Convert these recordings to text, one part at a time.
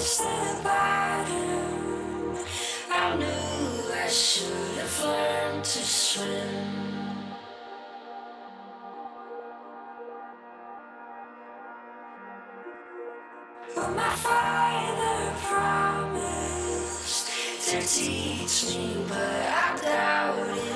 touch the bottom. I knew I should have learned to swim. But my father promised to teach me, but I doubted.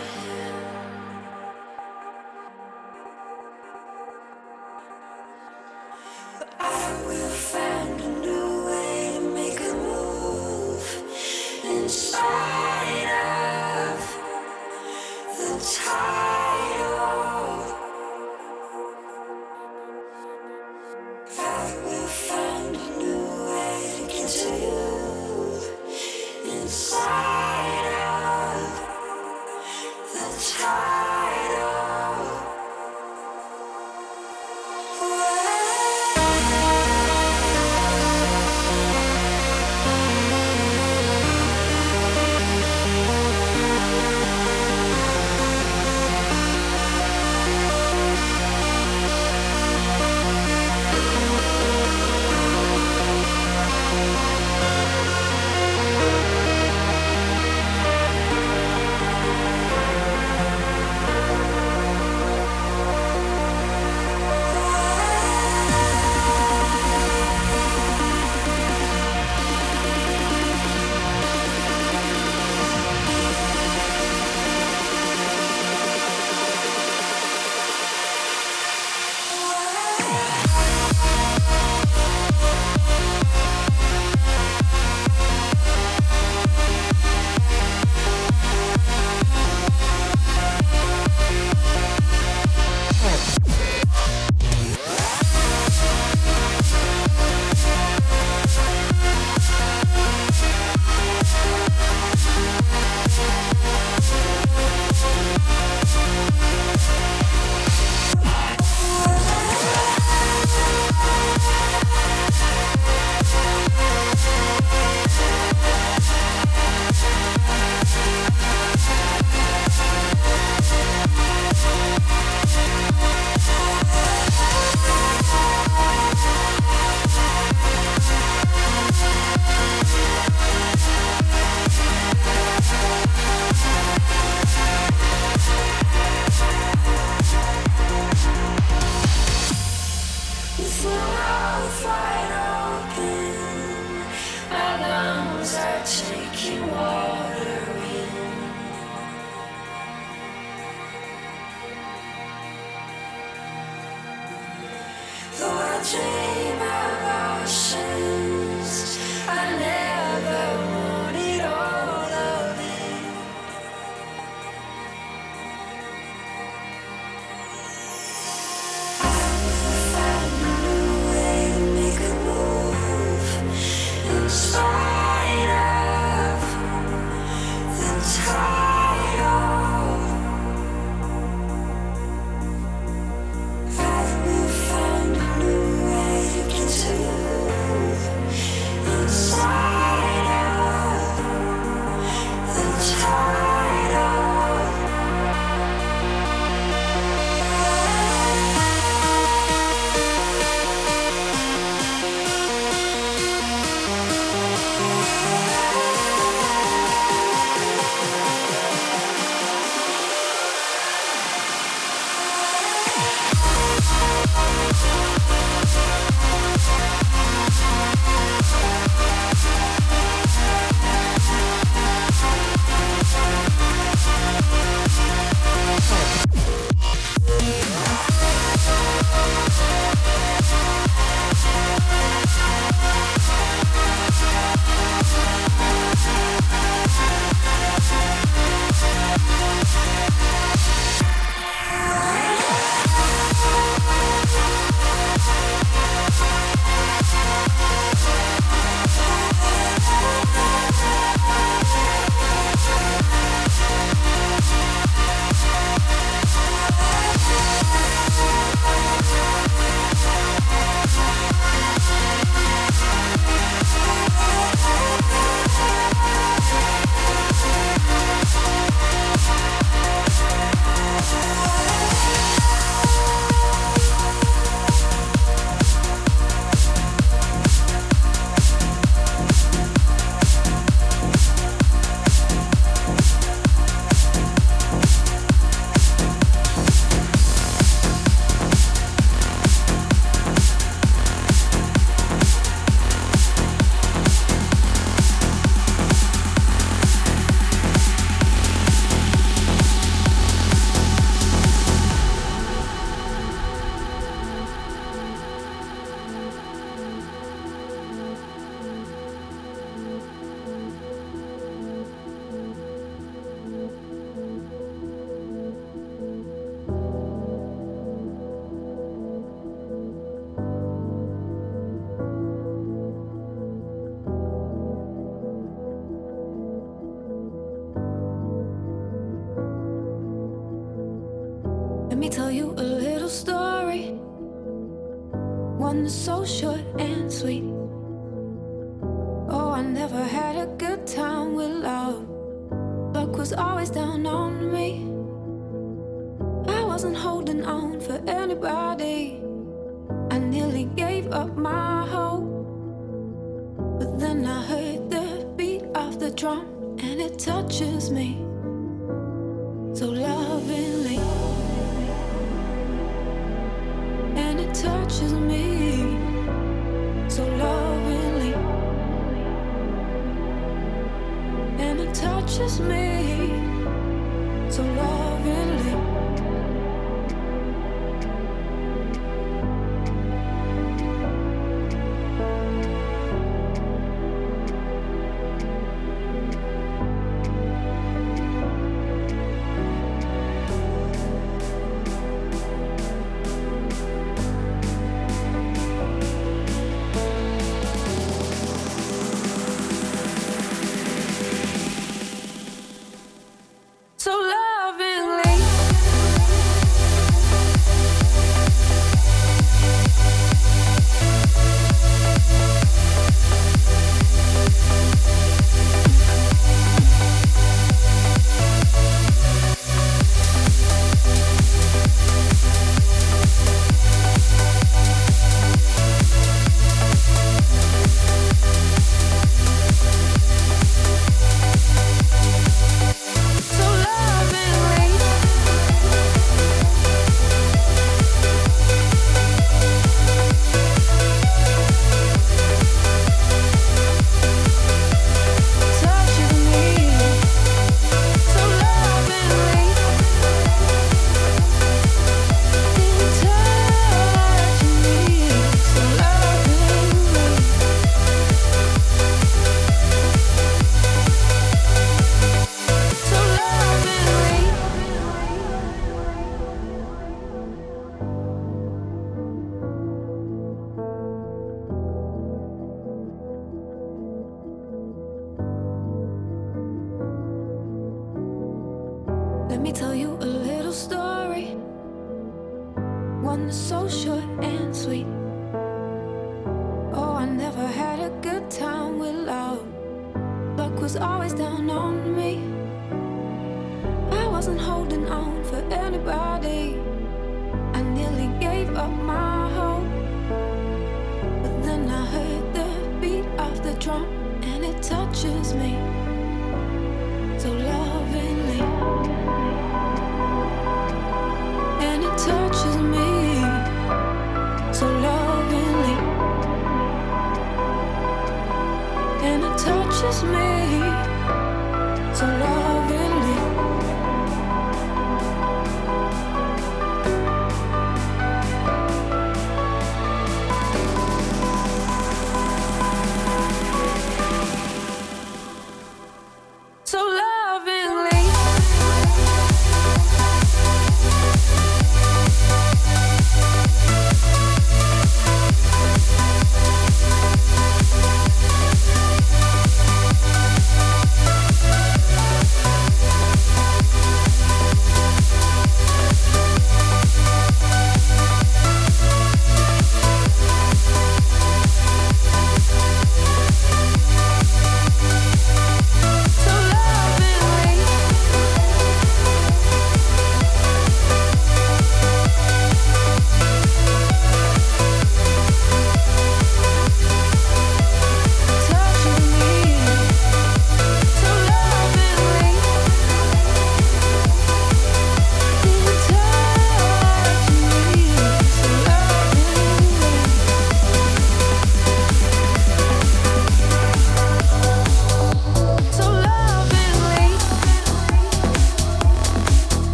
Me